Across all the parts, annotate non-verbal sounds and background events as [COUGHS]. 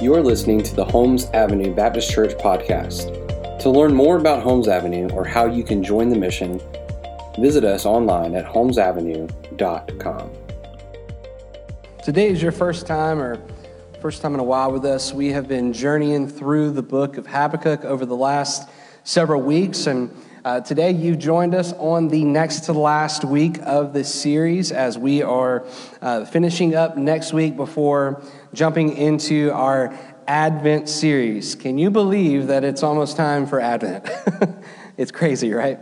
You're listening to the Holmes Avenue Baptist Church podcast. To learn more about Holmes Avenue or how you can join the mission, visit us online at holmesavenue.com. Today is your first time or first time in a while with us. We have been journeying through the book of Habakkuk over the last several weeks and uh, today, you've joined us on the next to last week of this series as we are uh, finishing up next week before jumping into our Advent series. Can you believe that it's almost time for Advent? [LAUGHS] it's crazy, right?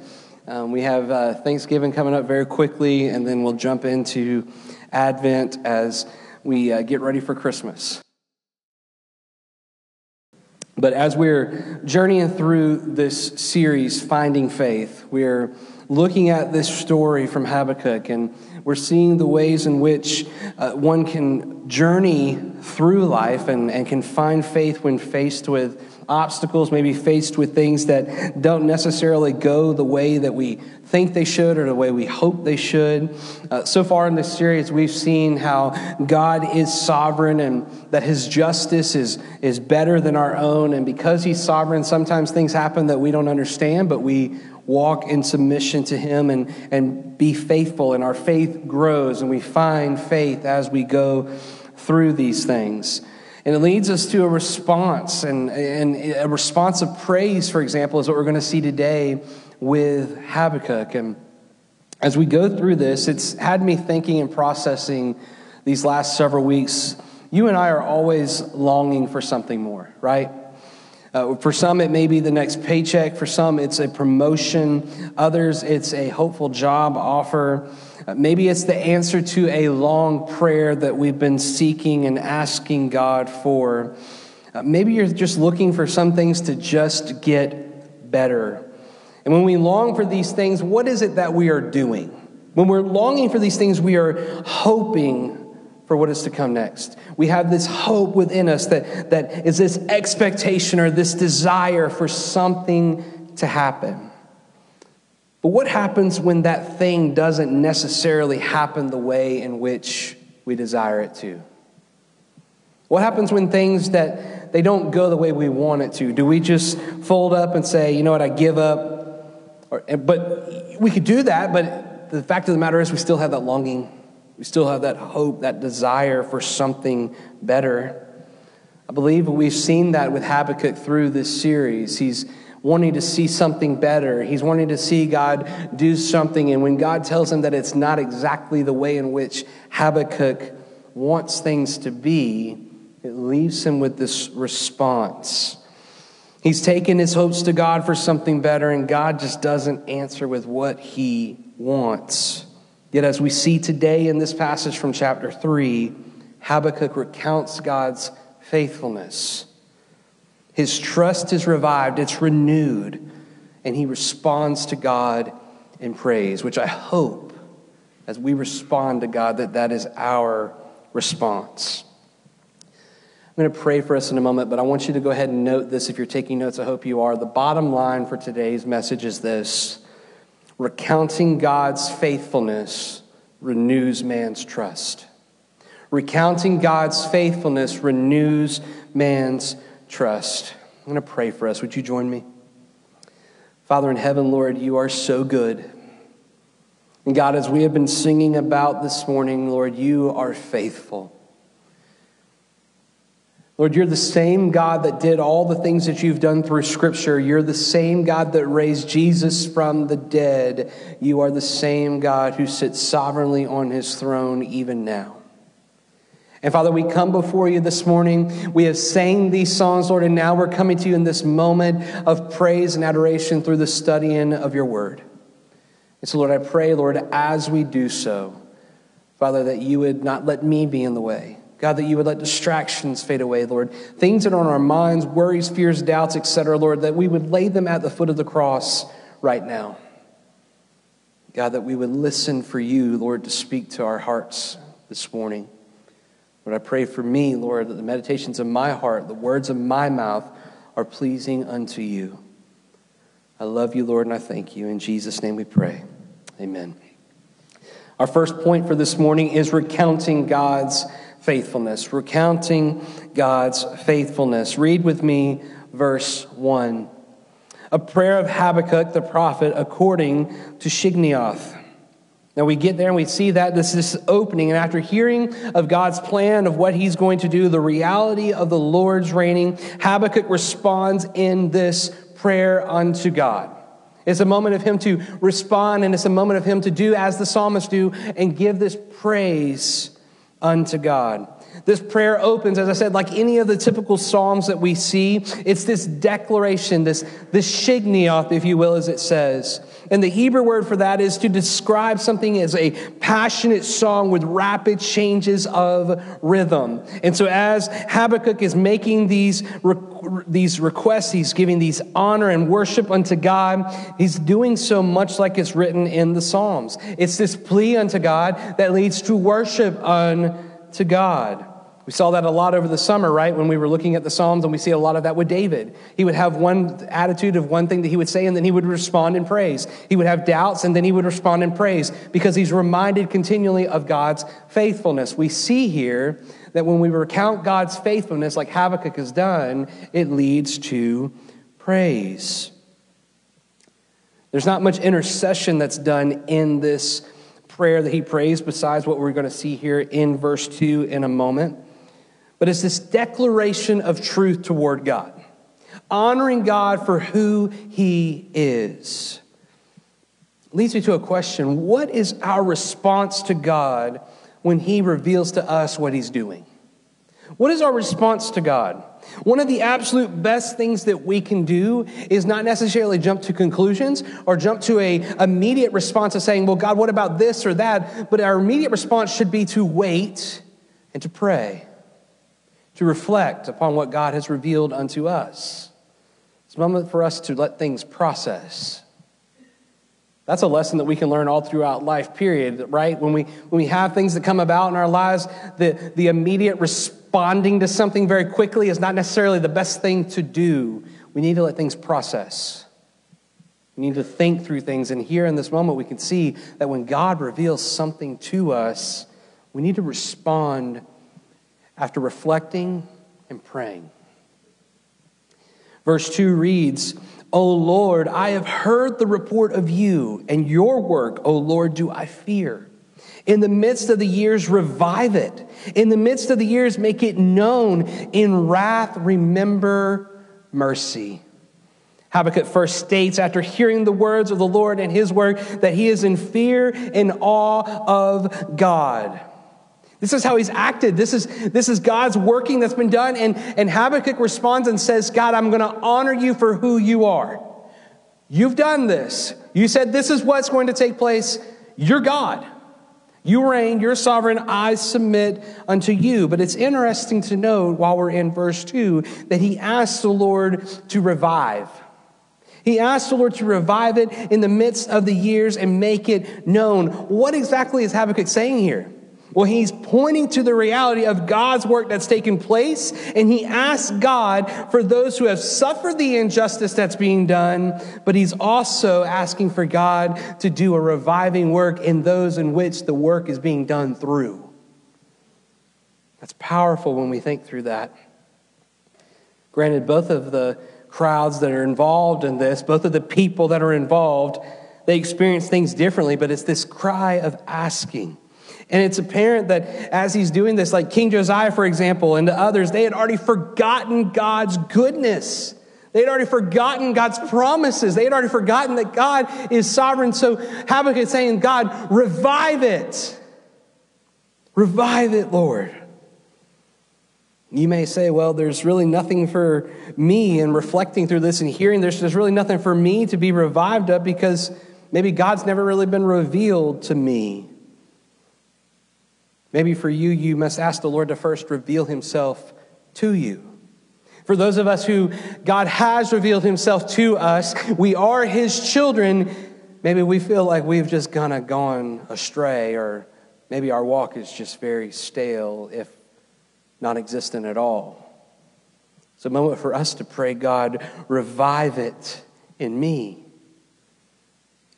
Um, we have uh, Thanksgiving coming up very quickly, and then we'll jump into Advent as we uh, get ready for Christmas. But as we're journeying through this series, Finding Faith, we're looking at this story from Habakkuk and we're seeing the ways in which uh, one can journey through life and, and can find faith when faced with obstacles, maybe faced with things that don't necessarily go the way that we think they should or the way we hope they should. Uh, so far in this series, we've seen how God is sovereign and that his justice is, is better than our own. And because he's sovereign, sometimes things happen that we don't understand, but we walk in submission to him and, and be faithful, and our faith grows, and we find faith as we go through these things. And it leads us to a response, and, and a response of praise, for example, is what we're going to see today with Habakkuk. And as we go through this, it's had me thinking and processing these last several weeks. You and I are always longing for something more, right? Uh, for some, it may be the next paycheck. For some, it's a promotion. Others, it's a hopeful job offer. Uh, maybe it's the answer to a long prayer that we've been seeking and asking God for. Uh, maybe you're just looking for some things to just get better. And when we long for these things, what is it that we are doing? When we're longing for these things, we are hoping for what is to come next. We have this hope within us that, that is this expectation or this desire for something to happen. But what happens when that thing doesn't necessarily happen the way in which we desire it to? What happens when things that they don't go the way we want it to? Do we just fold up and say, you know what, I give up? Or, but we could do that, but the fact of the matter is we still have that longing. We still have that hope, that desire for something better. I believe we've seen that with Habakkuk through this series. He's wanting to see something better. He's wanting to see God do something. And when God tells him that it's not exactly the way in which Habakkuk wants things to be, it leaves him with this response. He's taken his hopes to God for something better, and God just doesn't answer with what he wants. Yet, as we see today in this passage from chapter 3, Habakkuk recounts God's faithfulness. His trust is revived, it's renewed, and he responds to God in praise, which I hope as we respond to God that that is our response. I'm going to pray for us in a moment, but I want you to go ahead and note this if you're taking notes. I hope you are. The bottom line for today's message is this recounting God's faithfulness renews man's trust. Recounting God's faithfulness renews man's trust. I'm going to pray for us. Would you join me? Father in heaven, Lord, you are so good. And God, as we have been singing about this morning, Lord, you are faithful. Lord, you're the same God that did all the things that you've done through Scripture. You're the same God that raised Jesus from the dead. You are the same God who sits sovereignly on his throne even now. And Father, we come before you this morning. We have sang these songs, Lord, and now we're coming to you in this moment of praise and adoration through the studying of your word. And so, Lord, I pray, Lord, as we do so, Father, that you would not let me be in the way. God, that you would let distractions fade away, Lord. Things that are on our minds, worries, fears, doubts, etc., Lord, that we would lay them at the foot of the cross right now. God, that we would listen for you, Lord, to speak to our hearts this morning. Lord, I pray for me, Lord, that the meditations of my heart, the words of my mouth are pleasing unto you. I love you, Lord, and I thank you. In Jesus' name we pray. Amen. Our first point for this morning is recounting God's faithfulness, recounting God's faithfulness. Read with me verse 1. A prayer of Habakkuk the prophet according to Shigionoth. Now we get there and we see that this is opening, and after hearing of God's plan of what he's going to do, the reality of the Lord's reigning, Habakkuk responds in this prayer unto God. It's a moment of him to respond, and it's a moment of him to do as the psalmists do and give this praise unto God. This prayer opens, as I said, like any of the typical Psalms that we see. It's this declaration, this, this shigionoth, if you will, as it says. And the Hebrew word for that is to describe something as a passionate song with rapid changes of rhythm. And so as Habakkuk is making these, these requests, he's giving these honor and worship unto God, he's doing so much like it's written in the Psalms. It's this plea unto God that leads to worship unto God. We saw that a lot over the summer, right? When we were looking at the Psalms, and we see a lot of that with David. He would have one attitude of one thing that he would say, and then he would respond in praise. He would have doubts, and then he would respond in praise because he's reminded continually of God's faithfulness. We see here that when we recount God's faithfulness, like Habakkuk has done, it leads to praise. There's not much intercession that's done in this prayer that he prays, besides what we're going to see here in verse 2 in a moment but it's this declaration of truth toward God, honoring God for who He is. Leads me to a question What is our response to God when He reveals to us what He's doing? What is our response to God? One of the absolute best things that we can do is not necessarily jump to conclusions or jump to a immediate response of saying, "Well, God, what about this or that?" But our immediate response should be to wait and to pray to reflect upon what God has revealed unto us. It's a moment for us to let things process. That's a lesson that we can learn all throughout life, period, right? When we, when we have things that come about in our lives, the, the immediate responding to something very quickly is not necessarily the best thing to do. We need to let things process. We need to think through things. And here in this moment, we can see that when God reveals something to us, we need to respond after reflecting and praying. Verse 2 reads, O Lord, I have heard the report of you, and your work, O Lord, do I fear. In the midst of the years, revive it. In the midst of the years, make it known. In wrath, remember mercy. Habakkuk first states, after hearing the words of the Lord and his work, that he is in fear and awe of God. This is how he's acted. This is, this is God's working that's been done. And, and Habakkuk responds and says, God, I'm going to honor you for who you are. You've done this. You said this is what's going to take place. You're God. You reign, you're sovereign. I submit unto you. But it's interesting to note while we're in verse 2 that he asks the Lord to revive. He asked the Lord to revive it in the midst of the years and make it known. What exactly is Habakkuk saying here? Well, he's pointing to the reality of God's work that's taken place, and he asks God for those who have suffered the injustice that's being done, but he's also asking for God to do a reviving work in those in which the work is being done through. That's powerful when we think through that. Granted, both of the crowds that are involved in this, both of the people that are involved, they experience things differently, but it's this cry of asking. And it's apparent that as he's doing this, like King Josiah, for example, and the others, they had already forgotten God's goodness. They had already forgotten God's promises. They had already forgotten that God is sovereign. So Habakkuk is saying, God, revive it. Revive it, Lord. You may say, well, there's really nothing for me in reflecting through this and hearing this. There's really nothing for me to be revived of because maybe God's never really been revealed to me. Maybe for you, you must ask the Lord to first reveal himself to you. For those of us who God has revealed himself to us, we are his children. Maybe we feel like we've just kind of gone astray, or maybe our walk is just very stale, if non existent at all. It's a moment for us to pray, God, revive it in me.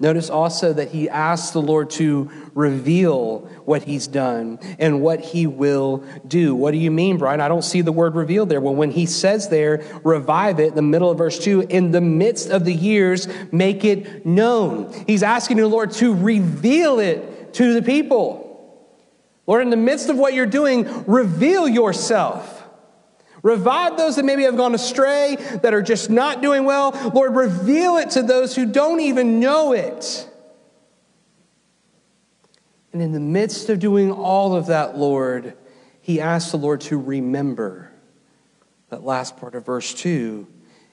Notice also that he asks the Lord to reveal what he's done and what he will do. What do you mean, Bryan? I don't see the word reveal there. Well, when he says there, revive it, the middle of verse 2, in the midst of the years, make it known. He's asking the Lord to reveal it to the people. Lord, in the midst of what you're doing, reveal yourself. Revive those that maybe have gone astray, that are just not doing well. Lord, reveal it to those who don't even know it. And in the midst of doing all of that, Lord, he asks the Lord to remember that last part of verse 2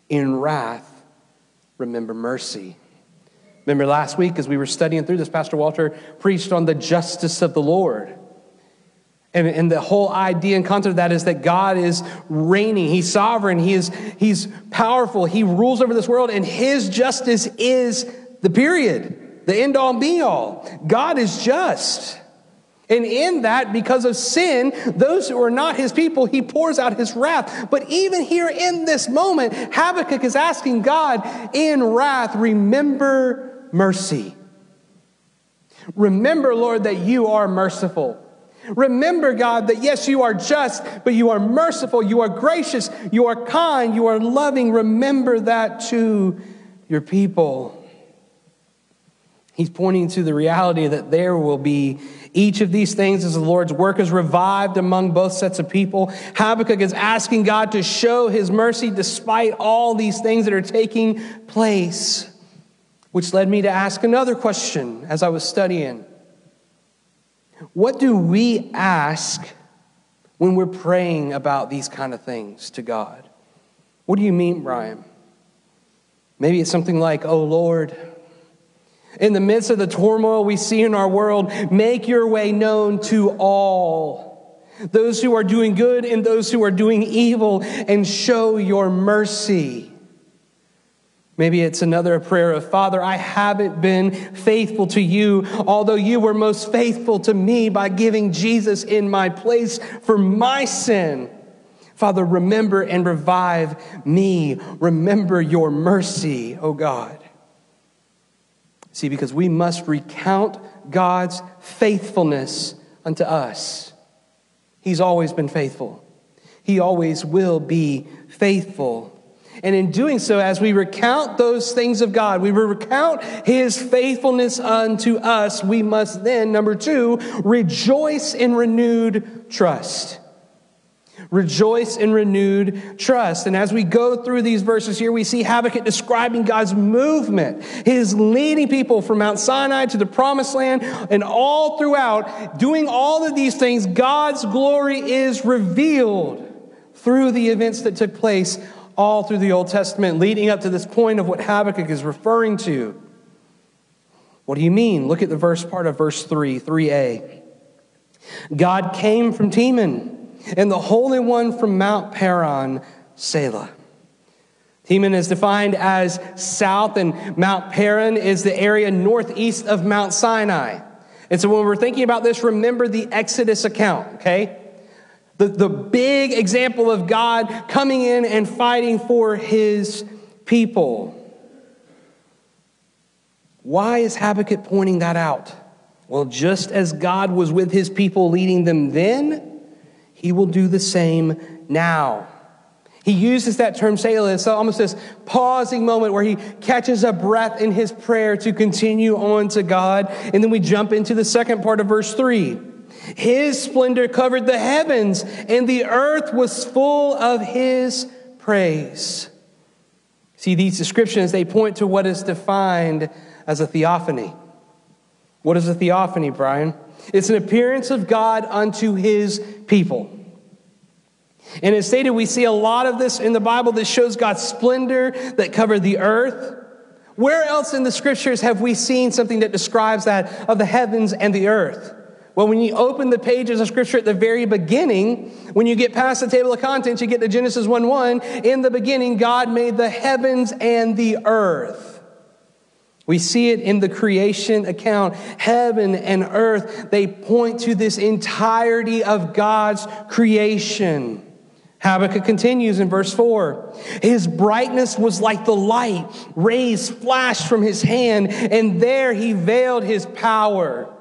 in wrath, remember mercy. Remember last week as we were studying through this, Pastor Walter preached on the justice of the Lord. And, and the whole idea and concept of that is that God is reigning. He's sovereign. He is, he's powerful. He rules over this world, and his justice is the period, the end all be all. God is just. And in that, because of sin, those who are not his people, he pours out his wrath. But even here in this moment, Habakkuk is asking God, in wrath, remember mercy. Remember, Lord, that you are merciful. Remember, God, that yes, you are just, but you are merciful, you are gracious, you are kind, you are loving. Remember that to your people. He's pointing to the reality that there will be each of these things as the Lord's work is revived among both sets of people. Habakkuk is asking God to show his mercy despite all these things that are taking place, which led me to ask another question as I was studying. What do we ask when we're praying about these kind of things to God? What do you mean, Bryan? Maybe it's something like, Oh Lord, in the midst of the turmoil we see in our world, make your way known to all, those who are doing good and those who are doing evil, and show your mercy. Maybe it's another prayer of, Father, I haven't been faithful to you, although you were most faithful to me by giving Jesus in my place for my sin. Father, remember and revive me. Remember your mercy, O God. See, because we must recount God's faithfulness unto us. He's always been faithful, He always will be faithful. And in doing so, as we recount those things of God, we recount his faithfulness unto us, we must then, number two, rejoice in renewed trust. Rejoice in renewed trust. And as we go through these verses here, we see Habakkuk describing God's movement, his leading people from Mount Sinai to the promised land, and all throughout, doing all of these things, God's glory is revealed through the events that took place all through the Old Testament, leading up to this point of what Habakkuk is referring to. What do you mean? Look at the verse part of verse 3, 3a. God came from Teman, and the Holy One from Mount Paran, Selah. Teman is defined as south, and Mount Paran is the area northeast of Mount Sinai. And so when we're thinking about this, remember the Exodus account, okay? The, the big example of God coming in and fighting for his people. Why is Habakkuk pointing that out? Well, just as God was with his people leading them then, he will do the same now. He uses that term Selah. Uh, it's almost this pausing moment where he catches a breath in his prayer to continue on to God. And then we jump into the second part of verse 3. His splendor covered the heavens, and the earth was full of his praise. See, these descriptions, they point to what is defined as a theophany. What is a theophany, Bryan? It's an appearance of God unto his people. And as stated, we see a lot of this in the Bible that shows God's splendor that covered the earth. Where else in the scriptures have we seen something that describes that of the heavens and the earth? Well, when you open the pages of Scripture at the very beginning, when you get past the table of contents, you get to Genesis 1 1. In the beginning, God made the heavens and the earth. We see it in the creation account. Heaven and earth, they point to this entirety of God's creation. Habakkuk continues in verse 4 His brightness was like the light, rays flashed from his hand, and there he veiled his power.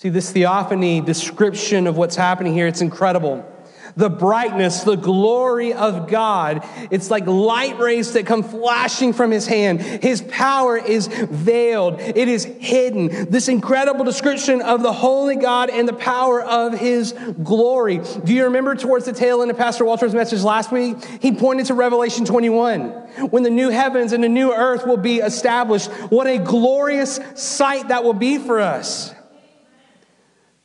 See, this theophany description of what's happening here, it's incredible the brightness, the glory of God. It's like light rays that come flashing from his hand. His power is veiled, it is hidden. This incredible description of the holy God and the power of his glory. Do you remember towards the tail end of Pastor Walter's message last week? He pointed to Revelation 21 when the new heavens and the new earth will be established. What a glorious sight that will be for us.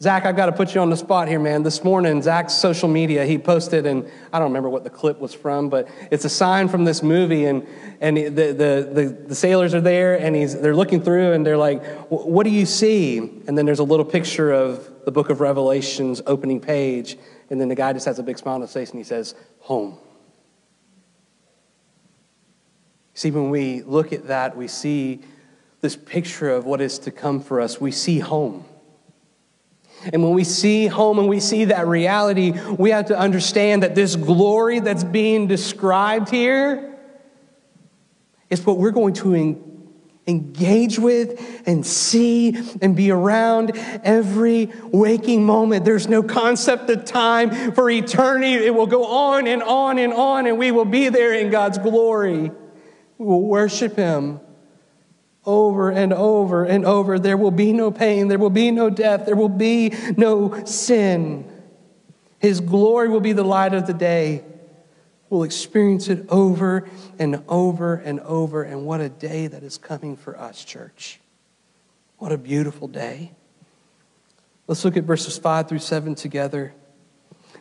Zach, I've got to put you on the spot here, man. This morning, Zach's social media, he posted, and I don't remember what the clip was from, but it's a sign from this movie, and, and the, the, the, the sailors are there, and he's, they're looking through, and they're like, What do you see? And then there's a little picture of the book of Revelation's opening page, and then the guy just has a big smile on his face, and he says, Home. See, when we look at that, we see this picture of what is to come for us. We see home. And when we see home and we see that reality, we have to understand that this glory that's being described here is what we're going to engage with and see and be around every waking moment. There's no concept of time for eternity. It will go on and on and on, and we will be there in God's glory. We will worship Him over and over and over. There will be no pain, there will be no death, there will be no sin. His glory will be the light of the day. We'll experience it over and over and over. And what a day that is coming for us, church. What a beautiful day. Let's look at verses 5 through 7 together.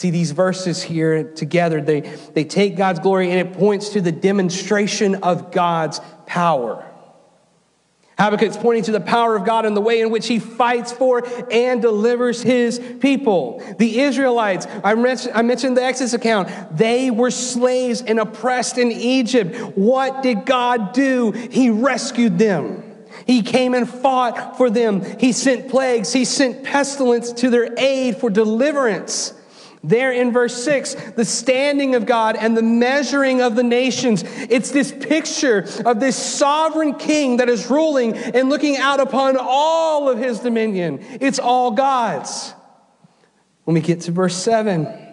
See, these verses here together, they, they take God's glory and it points to the demonstration of God's power. Habakkuk's pointing to the power of God and the way in which he fights for and delivers his people. The Israelites, I mentioned, I mentioned the Exodus account, they were slaves and oppressed in Egypt. What did God do? He rescued them. He came and fought for them. He sent plagues. He sent pestilence to their aid for deliverance. There in verse 6, the standing of God and the measuring of the nations. It's this picture of this sovereign king that is ruling and looking out upon all of his dominion. It's all God's. When we get to verse 7,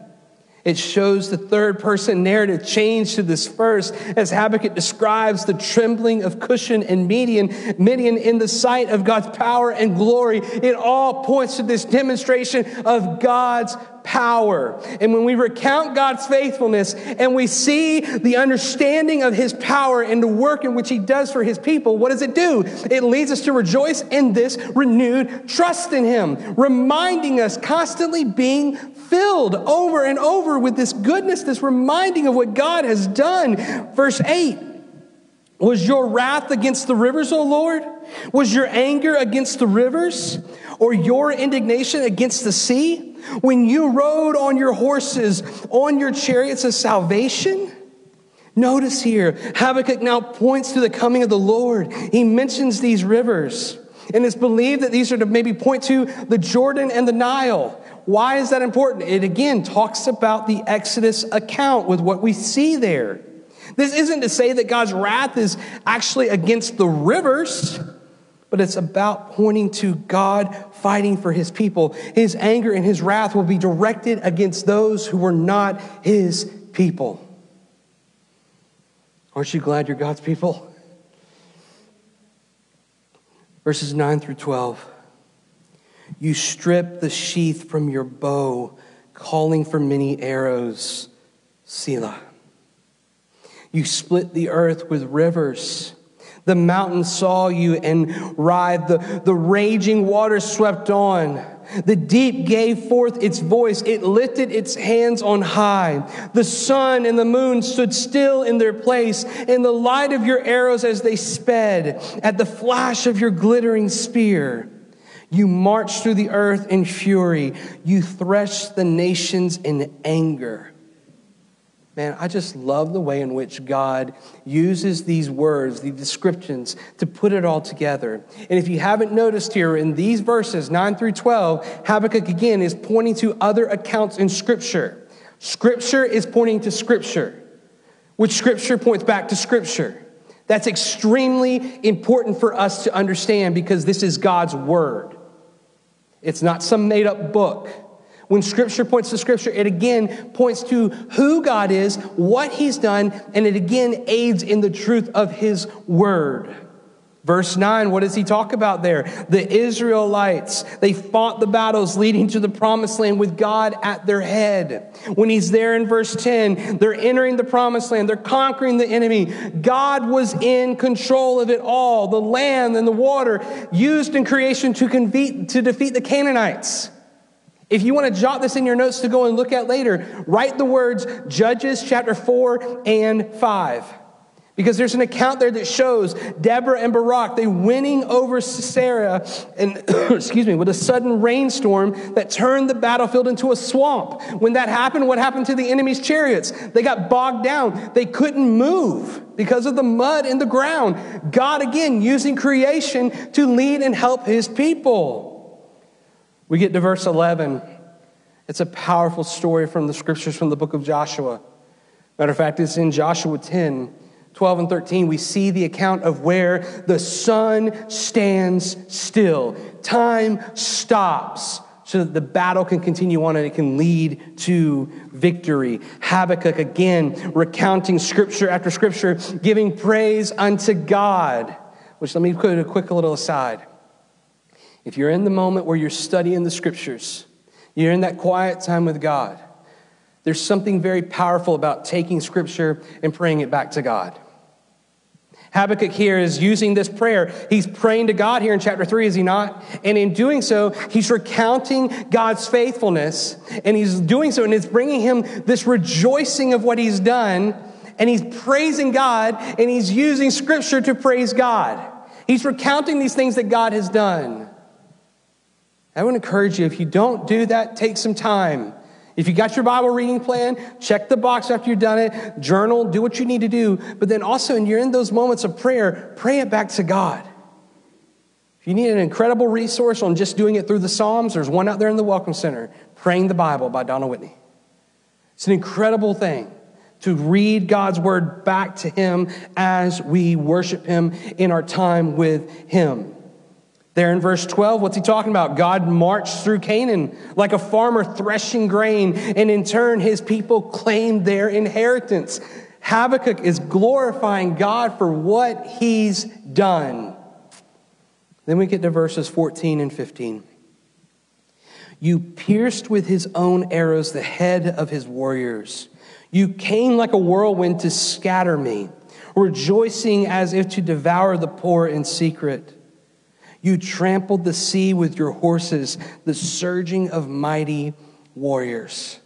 it shows the third person narrative change to this first as Habakkuk describes the trembling of Cushan and Midian, Midian in the sight of God's power and glory. It all points to this demonstration of God's power. And when we recount God's faithfulness and we see the understanding of his power and the work in which he does for his people, what does it do? It leads us to rejoice in this renewed trust in him, reminding us constantly being filled over and over with this goodness, this reminding of what God has done. Verse 8 Was your wrath against the rivers, O Lord? Was your anger against the rivers? Or your indignation against the sea? When you rode on your horses, on your chariots of salvation? Notice here, Habakkuk now points to the coming of the Lord. He mentions these rivers. And it's believed that these are to maybe point to the Jordan and the Nile. Why is that important? It again talks about the Exodus account with what we see there. This isn't to say that God's wrath is actually against the rivers, but it's about pointing to God fighting for his people. His anger and his wrath will be directed against those who were not his people. Aren't you glad you're God's people? Verses 9 through 12. You strip the sheath from your bow, calling for many arrows. Selah. You split the earth with rivers. The mountains saw you and writhed. The, the raging waters swept on. The deep gave forth its voice. It lifted its hands on high. The sun and the moon stood still in their place. In the light of your arrows as they sped, at the flash of your glittering spear, you marched through the earth in fury. You threshed the nations in anger. Man, I just love the way in which God uses these words, these descriptions, to put it all together. And if you haven't noticed here in these verses, 9 through 12, Habakkuk again is pointing to other accounts in Scripture. Scripture is pointing to Scripture, which Scripture points back to Scripture. That's extremely important for us to understand because this is God's Word. It's not some made up book. When Scripture points to Scripture, it again points to who God is, what He's done, and it again aids in the truth of His Word. Verse 9, what does he talk about there? The Israelites, they fought the battles leading to the promised land with God at their head. When he's there in verse 10, they're entering the promised land, they're conquering the enemy. God was in control of it all the land and the water used in creation to, to defeat the Canaanites. If you want to jot this in your notes to go and look at later, write the words Judges chapter 4 and 5. Because there's an account there that shows Deborah and Barak, they winning over Sisera, and [COUGHS] excuse me, with a sudden rainstorm that turned the battlefield into a swamp. When that happened, what happened to the enemy's chariots? They got bogged down. They couldn't move because of the mud in the ground. God again using creation to lead and help his people. We get to verse 11. It's a powerful story from the scriptures from the book of Joshua. Matter of fact, it's in Joshua 10, 12, and 13. We see the account of where the sun stands still. Time stops so that the battle can continue on and it can lead to victory. Habakkuk again recounting scripture after scripture, giving praise unto God. Which let me put a quick little aside. If you're in the moment where you're studying the scriptures, you're in that quiet time with God, there's something very powerful about taking scripture and praying it back to God. Habakkuk here is using this prayer. He's praying to God here in chapter 3, is he not? And in doing so, he's recounting God's faithfulness, and he's doing so, and it's bringing him this rejoicing of what he's done, and he's praising God, and he's using scripture to praise God. He's recounting these things that God has done. I would encourage you, if you don't do that, take some time. If you got your Bible reading plan, check the box after you've done it, journal, do what you need to do. But then also, when you're in those moments of prayer, pray it back to God. If you need an incredible resource on just doing it through the Psalms, there's one out there in the Welcome Center, Praying the Bible by Donald Whitney. It's an incredible thing to read God's word back to Him as we worship Him in our time with Him. There in verse 12, what's he talking about? God marched through Canaan like a farmer threshing grain, and in turn, his people claimed their inheritance. Habakkuk is glorifying God for what he's done. Then we get to verses 14 and 15. You pierced with his own arrows the head of his warriors. You came like a whirlwind to scatter me, rejoicing as if to devour the poor in secret. You trampled the sea with your horses, the surging of mighty warriors.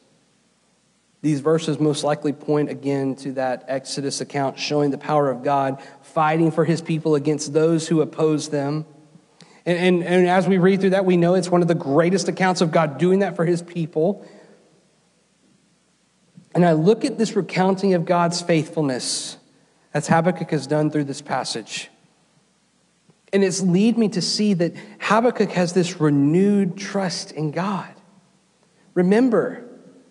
These verses most likely point again to that Exodus account showing the power of God fighting for his people against those who oppose them. And, and, and, as we read through that, we know it's one of the greatest accounts of God doing that for his people. And I look at this recounting of God's faithfulness as Habakkuk has done through this passage. And it's lead me to see that Habakkuk has this renewed trust in God. Remember,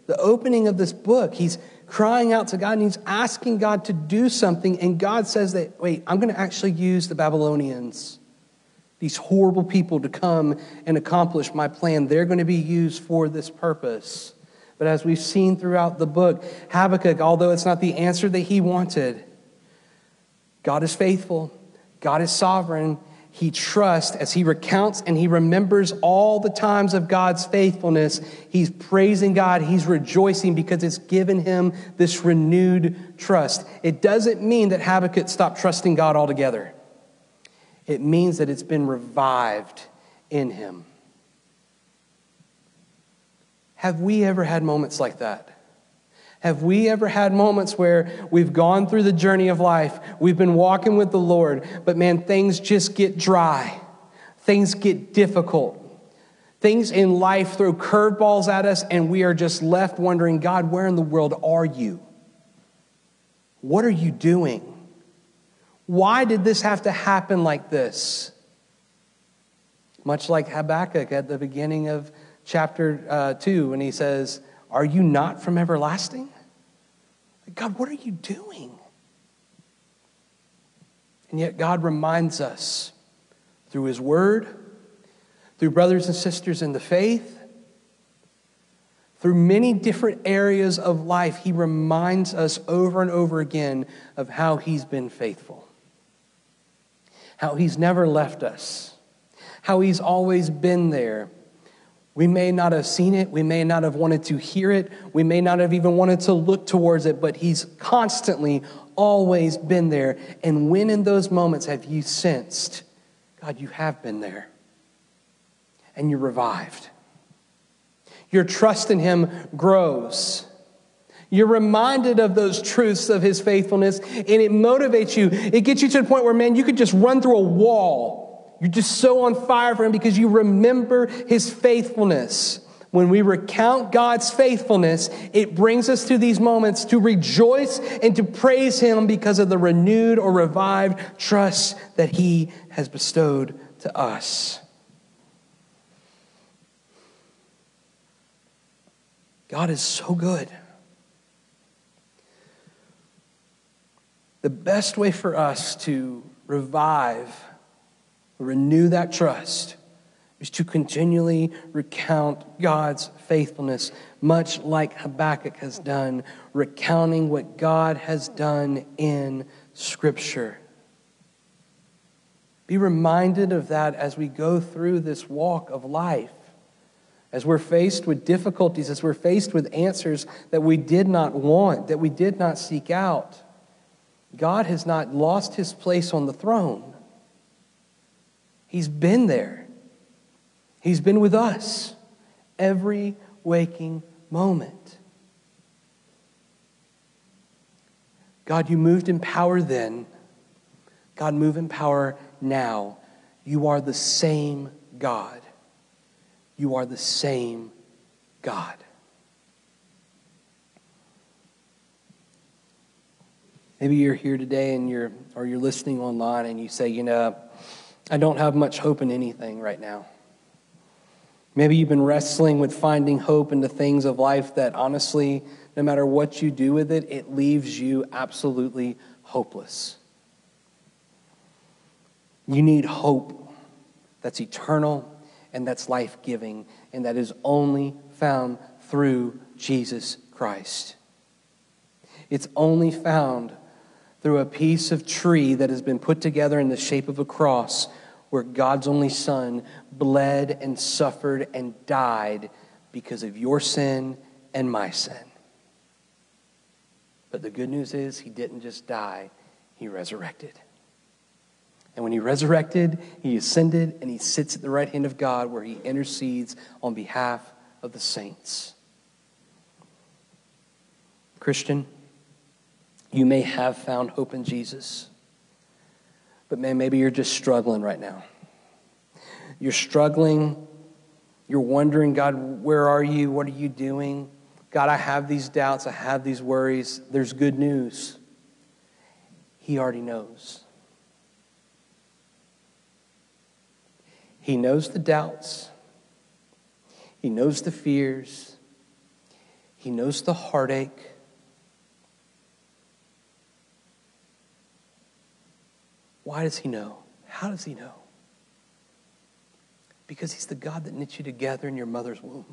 the opening of this book, he's crying out to God and he's asking God to do something. And God says that, wait, I'm going to actually use the Babylonians, these horrible people, to come and accomplish my plan. They're going to be used for this purpose. But as we've seen throughout the book, Habakkuk, although it's not the answer that he wanted, God is faithful, God is sovereign, he trusts as he recounts and he remembers all the times of God's faithfulness. He's praising God, he's rejoicing because it's given him this renewed trust. It doesn't mean that Habakkuk stopped trusting God altogether, it means that it's been revived in him. Have we ever had moments like that? Have we ever had moments where we've gone through the journey of life, we've been walking with the Lord, but man, things just get dry, things get difficult, things in life throw curveballs at us, and we are just left wondering, God, where in the world are you? What are you doing? Why did this have to happen like this? Much like Habakkuk at the beginning of chapter uh, 2 when he says, Are you not from everlasting? God, what are you doing? And yet, God reminds us through His Word, through brothers and sisters in the faith, through many different areas of life, He reminds us over and over again of how He's been faithful, how He's never left us, how He's always been there we may not have seen it. We may not have wanted to hear it. We may not have even wanted to look towards it, but He's constantly, always been there. And when in those moments have you sensed, God, you have been there, and you're revived? Your trust in Him grows. You're reminded of those truths of His faithfulness, and it motivates you. It gets you to the point where, man, you could just run through a wall you're just so on fire for him because you remember his faithfulness. When we recount God's faithfulness, it brings us to these moments to rejoice and to praise him because of the renewed or revived trust that he has bestowed to us. God is so good. The best way for us to revive renew that trust is to continually recount God's faithfulness, much like Habakkuk has done, recounting what God has done in Scripture. Be reminded of that as we go through this walk of life. As we're faced with difficulties, as we're faced with answers that we did not want, that we did not seek out, God has not lost his place on the throne. He's been there. He's been with us every waking moment. God, you moved in power then. God, move in power now. You are the same God. You are the same God. Maybe you're here today and you're or you're listening online and you say, you know, I don't have much hope in anything right now. Maybe you've been wrestling with finding hope in the things of life that honestly, no matter what you do with it, it leaves you absolutely hopeless. You need hope that's eternal and that's life giving, and that is only found through Jesus Christ. It's only found through a piece of tree that has been put together in the shape of a cross where God's only Son bled and suffered and died because of your sin and my sin. But the good news is, he didn't just die, he resurrected. And when he resurrected, he ascended and he sits at the right hand of God where he intercedes on behalf of the saints. Christian, you may have found hope in Jesus. But man, maybe you're just struggling right now. You're struggling. You're wondering, God, where are you? What are you doing? God, I have these doubts. I have these worries. There's good news. He already knows. He knows the doubts. He knows the fears. He knows the heartache. Why does he know? How does he know? Because he's the God that knit you together in your mother's womb.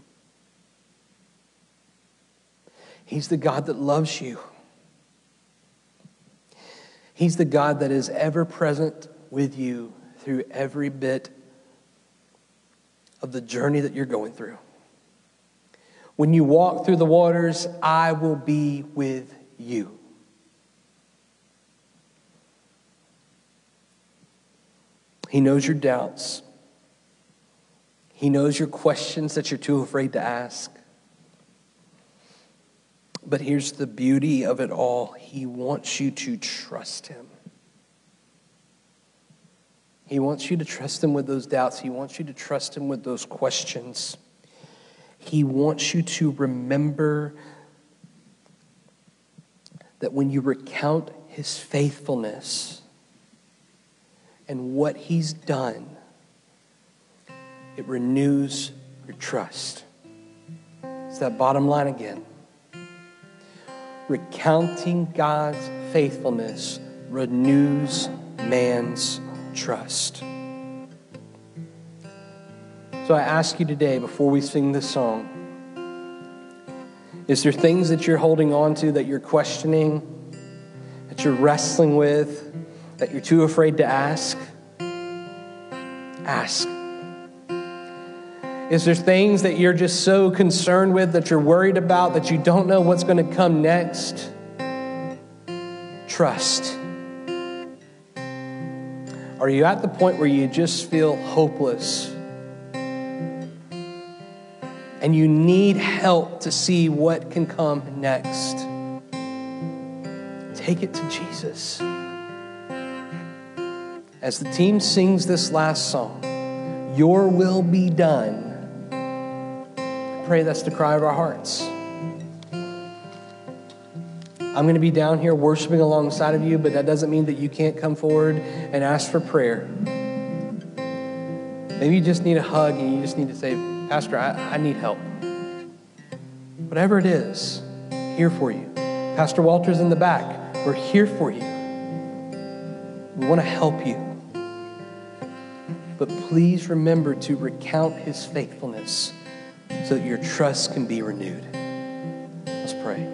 He's the God that loves you. He's the God that is ever present with you through every bit of the journey that you're going through. When you walk through the waters, I will be with you. He knows your doubts. He knows your questions that you're too afraid to ask. But here's the beauty of it all He wants you to trust Him. He wants you to trust Him with those doubts, He wants you to trust Him with those questions. He wants you to remember that when you recount His faithfulness and what He's done, it renews your trust. It's that bottom line again recounting God's faithfulness renews man's trust. So I ask you today, before we sing this song, is there things that you're holding on to that you're questioning, that you're wrestling with, that you're too afraid to ask? Ask. Is there things that you're just so concerned with that you're worried about that you don't know what's going to come next? Trust. Are you at the point where you just feel hopeless and you need help to see what can come next? Take it to Jesus. As the team sings this last song, Your will be done I pray that's the cry of our hearts. I'm going to be down here worshiping alongside of you, but that doesn't mean that you can't come forward and ask for prayer. Maybe you just need a hug and you just need to say, Pastor, I, I need help. Whatever it is, here for you. Pastor Walter's in the back. We're here for you. We want to help you. But please remember to recount his faithfulness so that your trust can be renewed. Let's pray.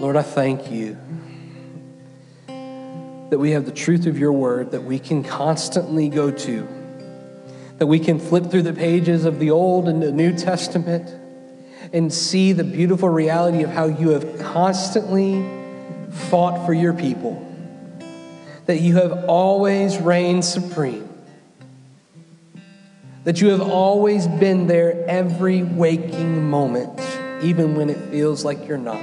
Lord, I thank you that we have the truth of your word that we can constantly go to, that we can flip through the pages of the Old and the New Testament and see the beautiful reality of how you have constantly fought for your people, that you have always reigned supreme that you have always been there every waking moment, even when it feels like you're not.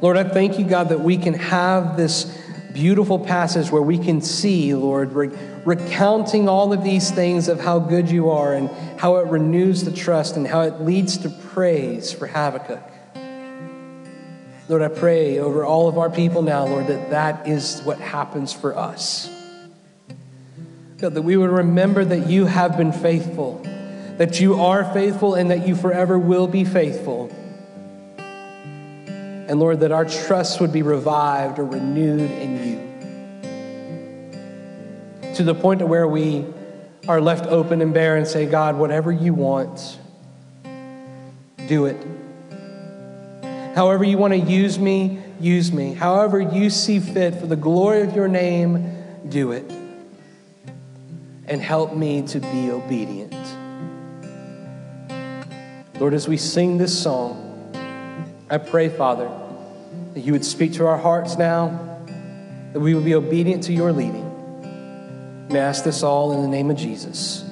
Lord, I thank you, God, that we can have this beautiful passage where we can see, Lord, re- recounting all of these things of how good you are and how it renews the trust and how it leads to praise for Habakkuk. Lord, I pray over all of our people now, Lord, that that is what happens for us. God, that we would remember that you have been faithful, that you are faithful, and that you forever will be faithful. And Lord, that our trust would be revived or renewed in you. To the point to where we are left open and bare and say, God, whatever you want, do it. However you want to use me, use me. However you see fit for the glory of your name, do it and help me to be obedient. Lord, as we sing this song, I pray, Father, that you would speak to our hearts now, that we would be obedient to your leading. And I ask this all in the name of Jesus.